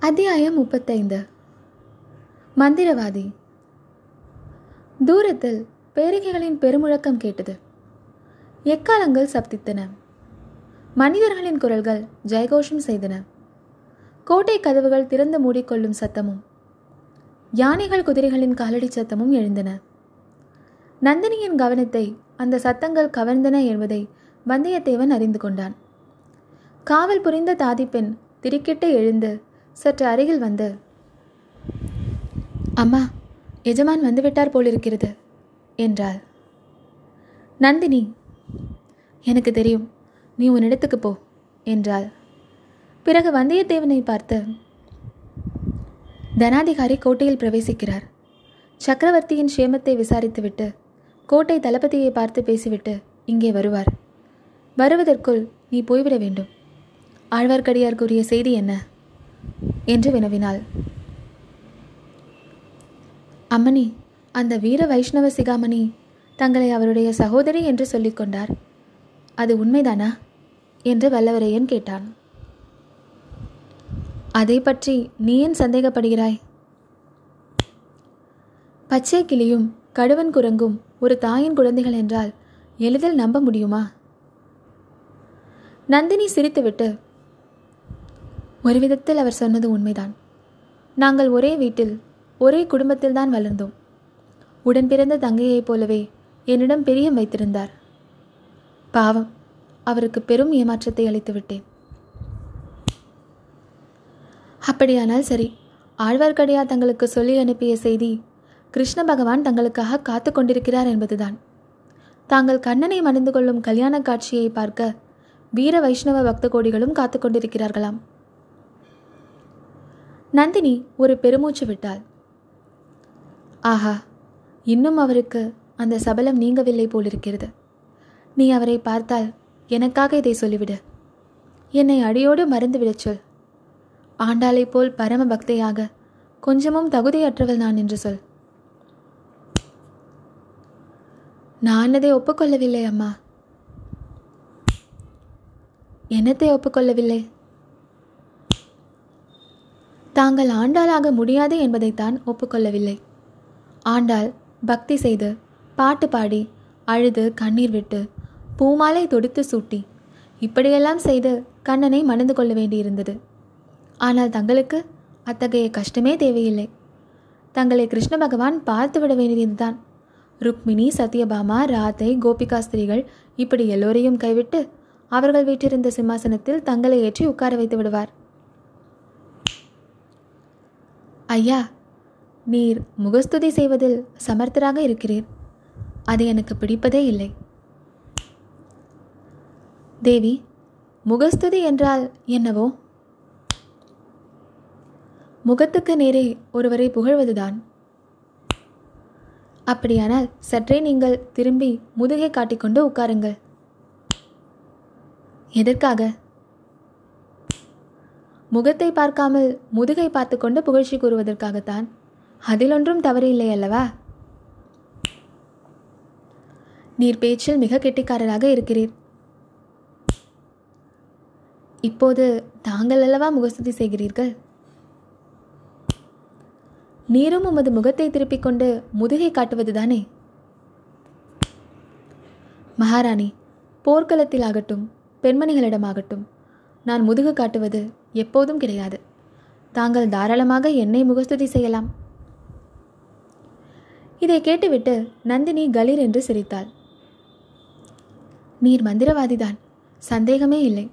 அத்தியாயம் முப்பத்தைந்து. மந்திரவாதி. தூரத்தில் பேரிகைகளின் பெருமுழக்கம் கேட்டது. எக்காலங்கள் சப்தித்தன. மனிதர்களின் குரல்கள் ஜெயகோஷம் செய்தன. கோட்டை கதவுகள் திறந்து மூடிக்கொள்ளும் சத்தமும் யானைகள் குதிரைகளின் காலடி சத்தமும் எழுந்தன. நந்தினியின் கவனத்தை அந்த சத்தங்கள் கவர்ந்தன என்பதை வந்தியத்தேவன் அறிந்து கொண்டான். காவல் புரிந்த தாதிப்பெண் திரிக்கிட்டு எழுந்து சற்று அருகில் வந்து அம்மா எஜமான் வந்துவிட்டார் போலிருக்கிறது என்றாள். நந்தினி எனக்கு தெரியும் நீ உன் இடத்துக்கு போ என்றாள். பிறகு வந்தியத்தேவனை பார்த்து தனாதிகாரி கோட்டையில் பிரவேசிக்கிறார். சக்கரவர்த்தியின் சேமத்தை விசாரித்துவிட்டு கோட்டை தளபதியை பார்த்து பேசிவிட்டு இங்கே வருவார். வருவதற்குள் நீ போய்விட வேண்டும். ஆழ்வார்க்கடியார் கூறிய செய்தி என்ன? என்று வினவினாள். அம்மணி அந்த வீர வைஷ்ணவ சிகாமணி தங்களை அவருடைய சகோதரி என்று சொல்லிக்கொண்டார் அது உண்மைதானா? என்று வல்லவரையன் கேட்டான். அதை பற்றி நீ ஏன் சந்தேகப்படுகிறாய்? பச்சை கிளியும் கடுவன் குரங்கும் ஒரு தாயின் குழந்தைகள் என்றால் எளிதில் நம்ப முடியுமா? நந்தினி சிரித்துவிட்டு ஒரு விதத்தில் அவர் சொன்னது உண்மைதான். நாங்கள் ஒரே வீட்டில் ஒரே குடும்பத்தில்தான் வளர்ந்தோம். உடன் பிறந்த தங்கையைப் போலவே என்னிடம் பிரியம் வைத்திருந்தார். பாவம் அவருக்கு பெரும் ஏமாற்றத்தை அளித்து விட்டேன். அப்படியானால் சரி ஆழ்வார்க்கடியார் தங்களுக்கு சொல்லி அனுப்பிய செய்தி கிருஷ்ண பகவான் தங்களுக்காக காத்து கொண்டிருக்கிறார் என்பதுதான். தாங்கள் கண்ணனை மணந்து கொள்ளும் கல்யாண காட்சியை பார்க்க வீர வைஷ்ணவ பக்த கோடிகளும் காத்து கொண்டிருக்கிறார்களாம். நந்தினி ஒரு பெருமூச்சு விட்டாள். ஆஹா இன்னும் அவருக்கு அந்த சபலம் நீங்கவில்லை போலிருக்கிறது. நீ அவரை பார்த்தால் எனக்காக இதை சொல்லிவிடு. என்னை அடியோடு மறந்துவிடச் சொல். ஆண்டாளைப் போல் பரம பக்தையாக கொஞ்சமும் தகுதியற்றவள் நான் என்று சொல். நான் அதை ஒப்புக்கொள்ளவில்லை அம்மா. என்னத்தை ஒப்புக்கொள்ளவில்லை? தாங்கள் ஆண்டாளாக முடியாது என்பதைத்தான் ஒப்புக்கொள்ளவில்லை. ஆண்டாள் பக்தி செய்து பாட்டு பாடி அழுது கண்ணீர் விட்டு பூமாலை தொடுத்து சூட்டி. இப்படியெல்லாம் செய்து கண்ணனை மணந்து கொள்ள வேண்டியிருந்தது. ஆனால் தங்களுக்கு அத்தகைய கஷ்டமே தேவையில்லை. தங்களை கிருஷ்ண பகவான் பார்த்து விட வேண்டியதுதான். ருக்மிணி சத்யபாமா ராதை கோபிகா ஸ்திரீகள் இப்படி எல்லோரையும் கைவிட்டு அவர்கள் வீட்டிருந்த சிம்மாசனத்தில் தங்களை ஏற்றி உட்கார வைத்து விடுவார். ஐயா நீர் முகஸ்துதி செய்வதில் சமர்த்தராக இருக்கிறீர். அது எனக்கு பிடிப்பதே இல்லை. தேவி முகஸ்துதி என்றால் என்னவோ? முகத்துக்கு நேரே ஒருவரை புகழ்வதுதான். அப்படியானால் சற்றே நீங்கள் திரும்பி முதுகை காட்டிக்கொண்டு உட்காருங்கள். எதற்காக? முகத்தை பார்க்காமல் முதுகை பார்த்து கொண்டு புகழ்ச்சி கூறுவதற்காகத்தான். அதில் ஒன்றும் தவறு இல்லை அல்லவா? நீர் பேச்சில் மிக கெட்டிக்காரராக இருக்கிறீர். இப்போது தாங்கள் அல்லவா முகஸ்துதி செய்கிறீர்கள்? நீரும் உமது முகத்தை திருப்பிக் கொண்டு முதுகை காட்டுவதுதானே? மகாராணி போர்க்களத்தில் ஆகட்டும் பெண்மணிகளிடமாகட்டும் நான் முதுகு காட்டுவது எப்போதும் கிடையாது. தாங்கள் தாராளமாக என்னை முகஸ்துதி செய்யலாம். இதை கேட்டுவிட்டு நந்தினி கலீர் என்று சிரித்தாள். நீர் மந்திரவாதிதான். சந்தேகமே இல்லை.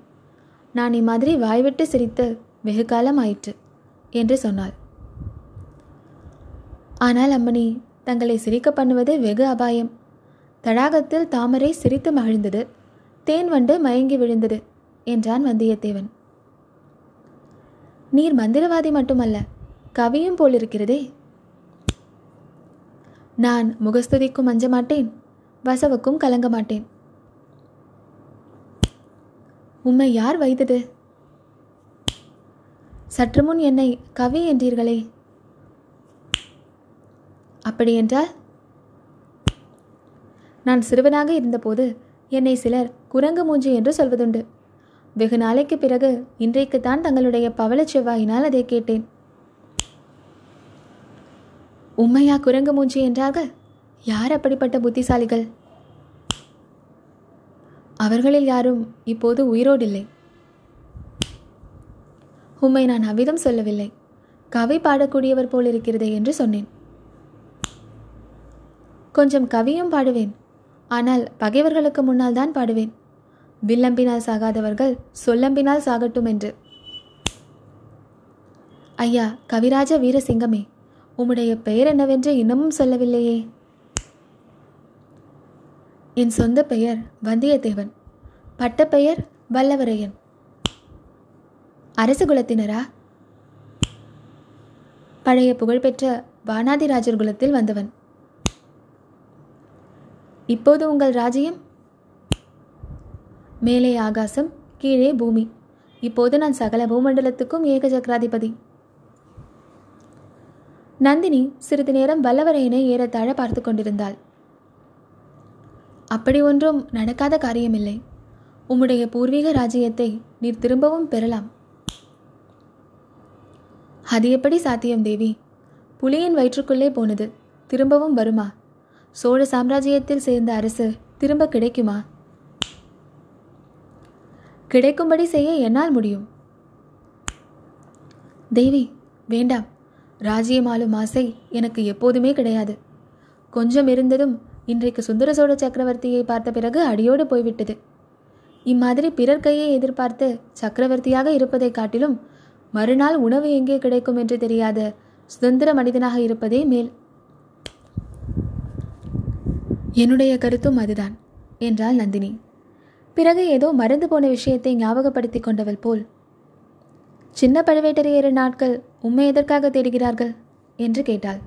நான் இம்மாதிரி வாய்விட்டு சிரித்து வெகு காலம் ஆயிற்று என்று சொன்னாள். ஆனால் அம்மணி தங்களை சிரிக்க பண்ணுவது வெகு அபாயம். தடாகத்தில் தாமரை சிரித்து மகிழ்ந்தது. தேன் வண்டு மயங்கி விழுந்தது என்றான் வந்தியத்தேவன். நீர் மந்திரவாதி மட்டுமல்ல கவியும் போலிருக்கிறதே. நான் முகஸ்துதிக்கும் அஞ்ச மாட்டேன் வசவுக்கும் கலங்க மாட்டேன். உம்மை யார் வைத்தது? சற்று முன் என்னை கவி என்றீர்களே. அப்படியென்றால் நான் சிறுவனாக இருந்தபோது என்னை சிலர் குரங்கு மூஞ்சி என்று சொல்வதுண்டு. வெகு நாளைக்கு பிறகு இன்றைக்குத்தான் தங்களுடைய பவளச் செவ்வாயினால் அதை கேட்டேன். உம்மையா குரங்கு மூஞ்சி என்றார்கள். யார் அப்படிப்பட்ட புத்திசாலிகள்? அவர்களில் யாரும் இப்போது உயிரோடில்லை. உம்மை நான் அவ்விதம் சொல்லவில்லை. கவி பாடக்கூடியவர் போல் இருக்கிறதே என்று சொன்னேன். கொஞ்சம் கவியும் பாடுவேன். ஆனால் பகைவர்களுக்கு முன்னால் தான் பாடுவேன். வில்லம்பினால் சாகாதவர்கள் சொல்லம்பினால் சாகட்டும் என்று. ஐயா கவிராஜ வீரசிங்கமே உம்முடைய பெயர் என்னவென்று இன்னமும் சொல்லவில்லையே. என் சொந்த பெயர் வந்தியத்தேவன் பட்டப்பெயர் வல்லவரையன். அரசு குலத்தினரா? பழைய புகழ்பெற்ற வானாதிராஜர் குலத்தில் வந்தவன். இப்போது உங்கள் ராஜ்யம்? மேலே ஆகாசம் கீழே பூமி. இப்போது நான் சகல பூமண்டலத்துக்கும் ஏக சக்கராதிபதி. நந்தினி சிறிது நேரம் வல்லவரையனை ஏறத்தாழ பார்த்து கொண்டிருந்தாள். அப்படி ஒன்றும் நடக்காத காரியமில்லை. உம்முடைய பூர்வீக ராஜ்யத்தை நீர் திரும்பவும் பெறலாம். அது எப்படி சாத்தியம் தேவி? புலியின் வயிற்றுக்குள்ளே போனது. திரும்பவும் வருமா? சோழ சாம்ராஜ்யத்தில் சேர்ந்த அரசு திரும்ப கிடைக்குமா? கிடைக்கும்படி செய்ய என்னால் முடியும். தேவி வேண்டாம். ராஜ்யமாலும் ஆசை எனக்கு எப்போதுமே கிடையாது. கொஞ்சம் இருந்ததும் இன்றைக்கு சுந்தர சோழ சக்கரவர்த்தியை பார்த்த பிறகு அடியோடு போய்விட்டது. இம்மாதிரி பிறர் கையை எதிர்பார்த்து சக்கரவர்த்தியாக இருப்பதை காட்டிலும் மறுநாள் உணவு எங்கே கிடைக்கும் என்று தெரியாத சுதந்திர மனிதனாக இருப்பதே மேல். என்னுடைய கருத்தும் அதுதான் என்றாள் நந்தினி. பிறகு ஏதோ மறந்து போன விஷயத்தை ஞாபகப்படுத்தி கொண்டவள் போல். சின்ன பழுவேட்டரையர் நாட்கள் உண்மை எதற்காக தேடுகிறார்கள்? என்று கேட்டாள்.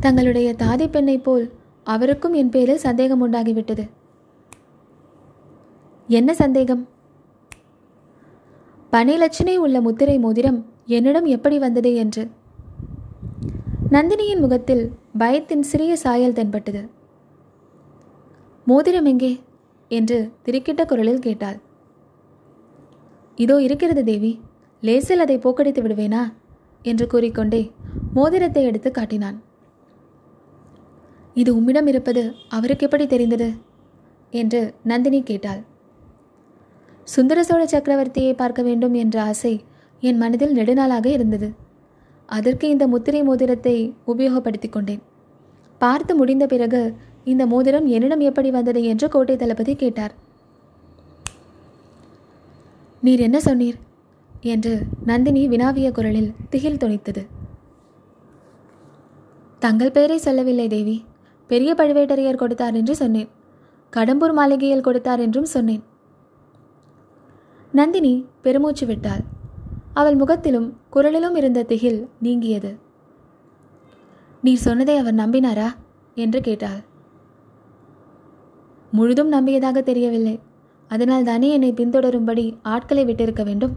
தங்களுடைய தாதி பெண்ணை போல் அவருக்கும் என் பேரில் சந்தேகம் உண்டாகிவிட்டது. என்ன சந்தேகம்? பனிலட்சணை உள்ள முத்திரை மோதிரம் என்னிடம் எப்படி வந்தது? என்று. நந்தினியின் முகத்தில் பயத்தின் சிறிய சாயல் தென்பட்டது. மோதிரம் எங்கே என்று திருக்கிட்ட குரலில் கேட்டாள். இதோ இருக்கிறது தேவி லேசில் அதை போக்கடித்து விடுவேனா? என்று கூறிக்கொண்டே மோதிரத்தை எடுத்து காட்டினான். இது உம்மிடம் இருப்பது அவருக்கு எப்படி தெரிந்தது? என்று நந்தினி கேட்டாள். சுந்தர சோழ சக்கரவர்த்தியை பார்க்க வேண்டும் என்ற ஆசை என் மனதில் நெடுநாளாக இருந்தது. அதற்கு இந்த முத்திரை மோதிரத்தை உபயோகப்படுத்தி கொண்டேன். பார்த்து முடிந்த பிறகு இந்த மோதிரம் என்னிடம் எப்படி வந்தது என்று கோட்டை தளபதி கேட்டார். நீர் என்ன சொன்னீர்? என்று நந்தினி வினாவிய குரலில் திகில் துணித்தது தங்கள் பெயரை சொல்லவில்லை தேவி. பெரிய பழுவேட்டரையர் கொடுத்தார் என்று சொன்னேன். கடம்பூர் மாளிகையில் கொடுத்தார் என்றும் சொன்னேன். நந்தினி பெருமூச்சு விட்டாள். அவள் முகத்திலும் குரலிலும் இருந்த திகில் நீங்கியது. நீர் சொன்னதை அவர் நம்பினாரா? என்று கேட்டாள். முழுதும் நம்பியதாக தெரியவில்லை. அதனால் தானே என்னை பின்தொடரும்படி ஆட்களை விட்டிருக்க வேண்டும்?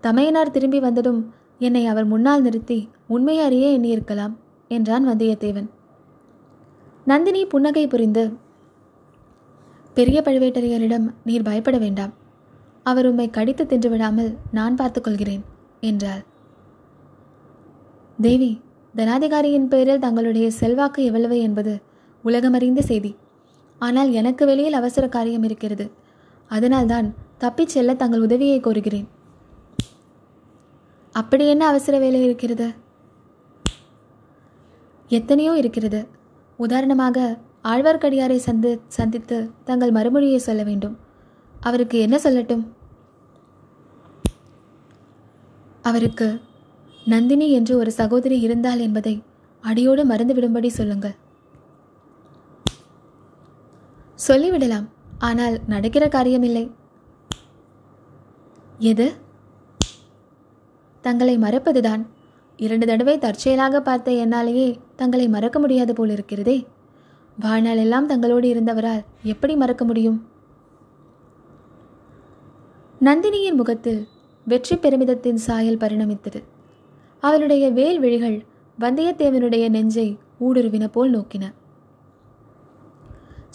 தமையனார் திரும்பி வந்ததும் என்னை அவர் முன்னால் நிறுத்தி உண்மை அறிய எண்ணியிருக்கலாம் என்றான் வந்தியத்தேவன். நந்தினி புன்னகை புரிந்து பெரிய பழுவேட்டரையரிடம் நீர் பயப்பட வேண்டாம். அவர் உம்மை கடித்து தின்று விடாமல் நான் பார்த்துக்கொள்கிறேன் என்றார் தேவி தனாதிகாரியின் பெயரில் தங்களுடைய செல்வாக்கு எவ்வளவு என்பது உலகமறிந்த செய்தி. ஆனால் எனக்கு வெளியில் அவசர காரியம் இருக்கிறது. அதனால்தான் தப்பிச் செல்ல தங்கள் உதவியை கோருகிறேன். அப்படி என்ன அவசர வேலை இருக்கிறது? எத்தனையோ இருக்கிறது. உதாரணமாக ஆழ்வார்க்கடியாரை சந்து சந்தித்து தங்கள் மறுமொழியை சொல்ல வேண்டும். அவருக்கு என்ன சொல்லட்டும்? அவருக்கு நந்தினி என்று ஒரு சகோதரி இருந்தாள் என்பதை அடியோடு மறந்துவிடும்படி சொல்லுங்கள். சொல்லிவிடலாம். ஆனால் நடக்கிற காரியமில்லை. எது? தங்களை மறப்பதுதான். இரண்டு தடவை தற்செயலாக பார்த்த என்னாலேயே தங்களை மறக்க முடியாது போல் இருக்கிறதே. வாழ்நாள் எல்லாம் தங்களோடு இருந்தவரால் எப்படி மறக்க முடியும்? நந்தினியின் முகத்தில் வெற்றி பெருமிதத்தின் சாயல் பரிணமித்தது. அவளுடைய வேல் விழிகள் வந்தியத்தேவனுடைய நெஞ்சை ஊடுருவின போல் நோக்கின.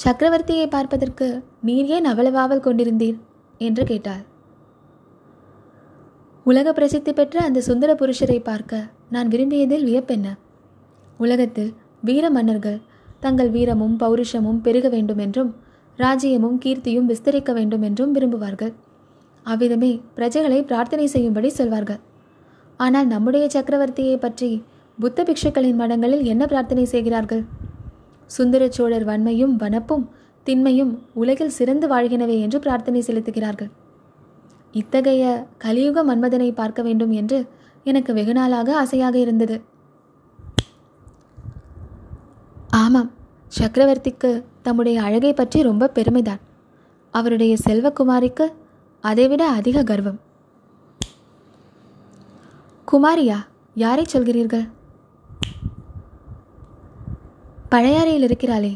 சக்கரவர்த்தியை பார்ப்பதற்கு நீர் ஏன் அவ்வளவாவல் கொண்டிருந்தீர்? என்று கேட்டாள். உலக பிரசித்தி பெற்ற அந்த சுந்தர புருஷரை பார்க்க நான் விரும்பியதில் வியப்பென்ன? உலகத்தில் வீர மன்னர்கள் தங்கள் வீரமும் பௌருஷமும் பெருக வேண்டும் என்றும் ராஜ்யமும் கீர்த்தியும் விஸ்தரிக்க வேண்டும் என்றும் விரும்புவார்கள். அவ்விதமே பிரஜைகளை பிரார்த்தனை செய்யும்படி சொல்வார்கள். ஆனால் நம்முடைய சக்கரவர்த்தியை பற்றி புத்த பிக்ஷுக்களின் மடங்களில் என்ன பிரார்த்தனை செய்கிறார்கள்? சுந்தர சோழர் வன்மையும் வனப்பும் திண்மையும் உலகில் சிறந்து வாழ்கினவே என்று பிரார்த்தனை செலுத்துகிறார்கள். இத்தகைய கலியுக மன்மதனை பார்க்க வேண்டும் என்று எனக்கு வெகுநாளாக ஆசையாக இருந்தது. ஆமாம் சக்கரவர்த்திக்கு தம்முடைய அழகை பற்றி ரொம்ப பெருமைதான். அவருடைய செல்வகுமாரிக்கு அதைவிட அதிக கர்வம். குமாரியா யாரை சொல்கிறீர்கள்? பழையாறையில் இருக்கிறாளே.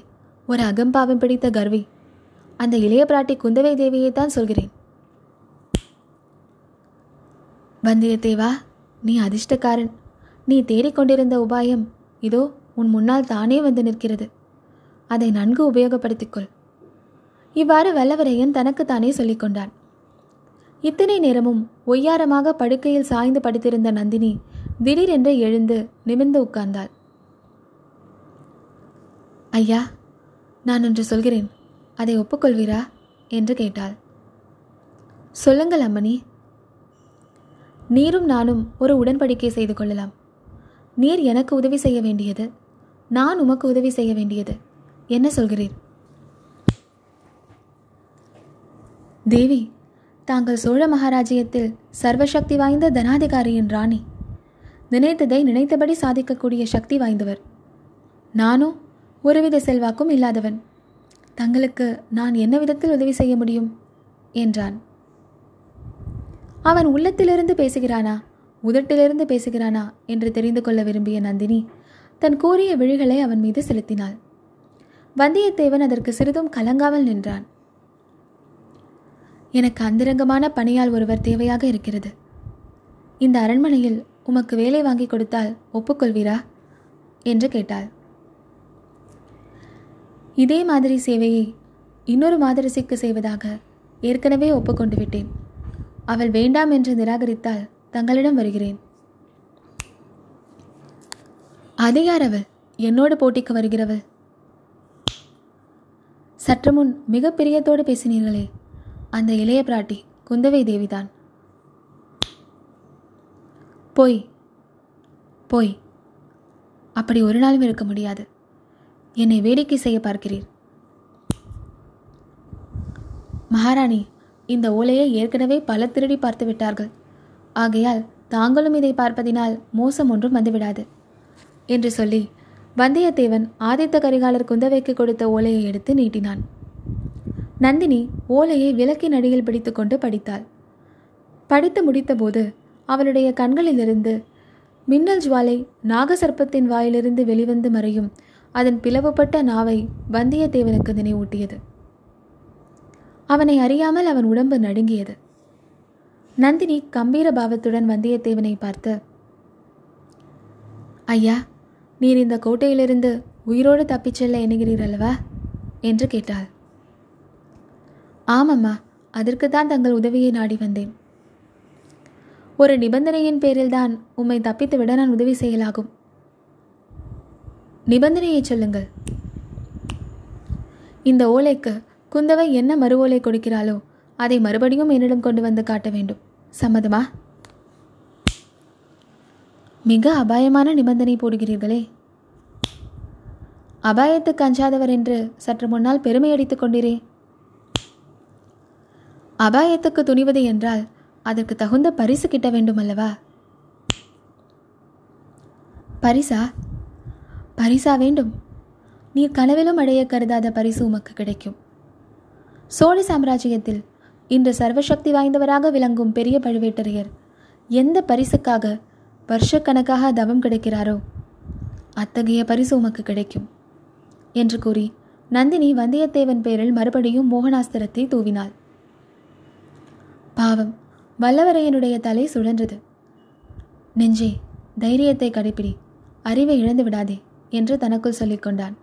ஒரு அகம்பாவம் பிடித்த கர்வி. அந்த இளைய பிராட்டி குந்தவை தேவியை தான் சொல்கிறேன். வந்தியத்தேவா நீ அதிர்ஷ்டக்காரன். நீ தேடிக்கொண்டிருந்த உபாயம் இதோ உன் முன்னால் தானே வந்து நிற்கிறது. அதை நன்கு உபயோகப்படுத்திக்கொள் இவ்வாறு வல்லவரையன் தனக்குத்தானே சொல்லிக் கொண்டான். இத்தனை நேரமும் ஒய்யாரமாக படுக்கையில் சாய்ந்து படுத்திருந்த நந்தினி திடீரென்று எழுந்து நிமிர்ந்து உட்கார்ந்தாள். ஐயா நான் ஒன்று சொல்கிறேன். அதை ஒப்புக்கொள்வீரா? என்று கேட்டாள். சொல்லுங்கள் அம்மணி. நீரும் நானும் ஒரு உடன்படிக்கை செய்து கொள்ளலாம். நீர் எனக்கு உதவி செய்ய வேண்டியது. நான் உமக்கு உதவி செய்ய வேண்டியது. என்ன சொல்கிறீர்? தேவி தாங்கள் சோழ மகாராஜ்யத்தில் சர்வசக்தி வாய்ந்த தனாதிகாரியின் ராணி. நினைத்ததை நினைத்தபடி சாதிக்கக்கூடிய சக்தி வாய்ந்தவர். நானும் ஒருவித செல்வாக்கும் இல்லாதவன். தங்களுக்கு நான் என்ன விதத்தில் உதவி செய்ய முடியும்? என்றான். அவன் உள்ளத்திலிருந்து பேசுகிறானா? உதட்டிலிருந்து பேசுகிறானா? என்று தெரிந்து கொள்ள விரும்பிய நந்தினி தன் கூறிய விழிகளை அவன் மீது செலுத்தினாள். வந்தியத்தேவன் அதற்கு சிறிதும் கலங்காமல் நின்றான். எனக்கு அந்தரங்கமான பணியால் ஒருவர் தேவையாக இருக்கிறது. இந்த அரண்மனையில் உமக்கு வேலை வாங்கி கொடுத்தால் ஒப்புக்கொள்வீரா? என்று கேட்டாள். இதே மாதிரி சேவையை இன்னொரு மாதரசிக்கு செய்வதாக ஏற்கனவே ஒப்புக்கொண்டு விட்டேன். அவள் வேண்டாம் என்று நிராகரித்தால் தங்களிடம் வருகிறேன். அது யார் அவள்? என்னோடு போட்டிக்கு வருகிறவள்? சற்று முன் மிக பிரியத்தோடு பேசினீர்களே அந்த இளைய பிராட்டி குந்தவை தேவிதான். போய் போய். அப்படி ஒரு நாளும் இருக்க முடியாது. என்னை வேடிக்கை செய்ய பார்க்கிறீர். மகாராணி இந்த ஓலையை ஏற்கனவே பல திருடி பார்த்து விட்டார்கள். ஆகையால் தாங்களும் இதை பார்ப்பதினால் மோசம் ஒன்றும் வந்துவிடாது. என்று சொல்லி வந்தியத்தேவன் ஆதித்த கரிகாலர் குந்தவைக்கு கொடுத்த ஓலையை எடுத்து நீட்டினான். நந்தினி ஓலையை விளக்கின் அடியில் பிடித்துக்கொண்டு படித்தாள். படித்து முடித்தபோது அவளுடைய கண்களிலிருந்து மின்னல் ஜுவாலை நாகசர்ப்பத்தின் வாயிலிருந்து வெளிவந்து மறையும் அதன் பிளவுபட்ட நாவை வந்தியத்தேவனுக்கு நினைவூட்டியது. அவனை அறியாமல் அவன் உடம்பு நடுங்கியது. நந்தினி கம்பீர பாவத்துடன் வந்தியத்தேவனை பார்த்து ஐயா நீர் இந்த கோட்டையிலிருந்து உயிரோடு தப்பிச் செல்ல எண்ணுகிறீர் அல்லவா என்று கேட்டாள். ஆமம்மா அதற்குத்தான் தங்கள் உதவியை நாடி வந்தேன். ஒரு நிபந்தனையின் பேரில்தான் உம்மை தப்பித்துவிட நான் உதவி செய்யலாகும். நிபந்தனையை சொல்லுங்கள். இந்த ஓலைக்கு குந்தவை என்ன மறு ஓலை கொடுக்கிறாளோ அதை மறுபடியும் என்னிடம் கொண்டு வந்து காட்ட வேண்டும். சம்மதமா? மிக அபாயமான நிபந்தனை போடுகிறீர்களே. அபாயத்துக்கு அஞ்சாதவர் என்று சற்று முன்னால் பெருமையடித்துக் கொண்டிரே. அபாயத்துக்கு துணிவது என்றால் அதற்கு தகுந்த பரிசு கிட்ட வேண்டும் அல்லவா பரிசா? பரிசா வேண்டும். நீர் கனவிலும் அடைய கருதாத பரிசு உமக்கு கிடைக்கும். சோழ சாம்ராஜ்யத்தில் இன்று சர்வசக்தி வாய்ந்தவராக விளங்கும் பெரிய பழுவேட்டரையர் எந்த பரிசுக்காக வருஷக்கணக்காக தவம் கிடைக்கிறாரோ அத்தகைய பரிசு உமக்கு கிடைக்கும் என்று கூறி நந்தினி வந்தியத்தேவன் பேரில் மறுபடியும் மோகனாஸ்திரத்தை தூவினாள். பாவம் வல்லவரையனுடைய தலை சுழன்றது. நெஞ்சே தைரியத்தை கடைப்பிடி அறிவை இழந்து விடாதே. என்று தனக்குள் சொல்லிக்கொண்டான்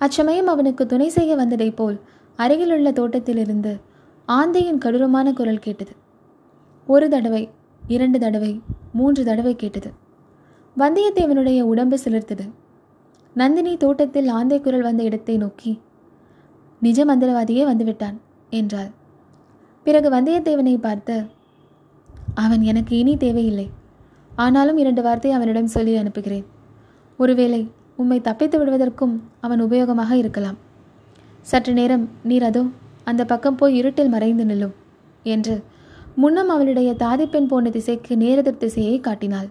அச்சமயம் அவனுக்கு துணை செய்ய வந்ததைப் போல் அருகிலுள்ள தோட்டத்திலிருந்து ஆந்தையின் கடூரமான குரல் கேட்டது. ஒரு தடவை இரண்டு தடவை மூன்று தடவை கேட்டது. வந்தியத்தேவனுடைய உடம்பு சிலிர்த்தது. நந்தினி தோட்டத்தில் ஆந்தை குரல் வந்த இடத்தை நோக்கி நிஜ மந்திரவாதியே வந்துவிட்டான் என்றாள். பிறகு வந்தியத்தேவனை பார்த்து அவன் எனக்கு இனி தேவையில்லை. ஆனாலும் இரண்டு வார்த்தை அவனிடம் சொல்லி அனுப்புகிறேன். ஒருவேளை உம்மை தப்பித்து விடுவதற்கும் அவன் உபயோகமாக இருக்கலாம். சற்று நேரம் நீர் அதோ அந்த பக்கம் போய் இருட்டில் மறைந்து நில்லும் என்று முன்னம் அவளுடைய தாதிப்பெண் போன திசைக்கு நேரெதிர் திசையை காட்டினாள்.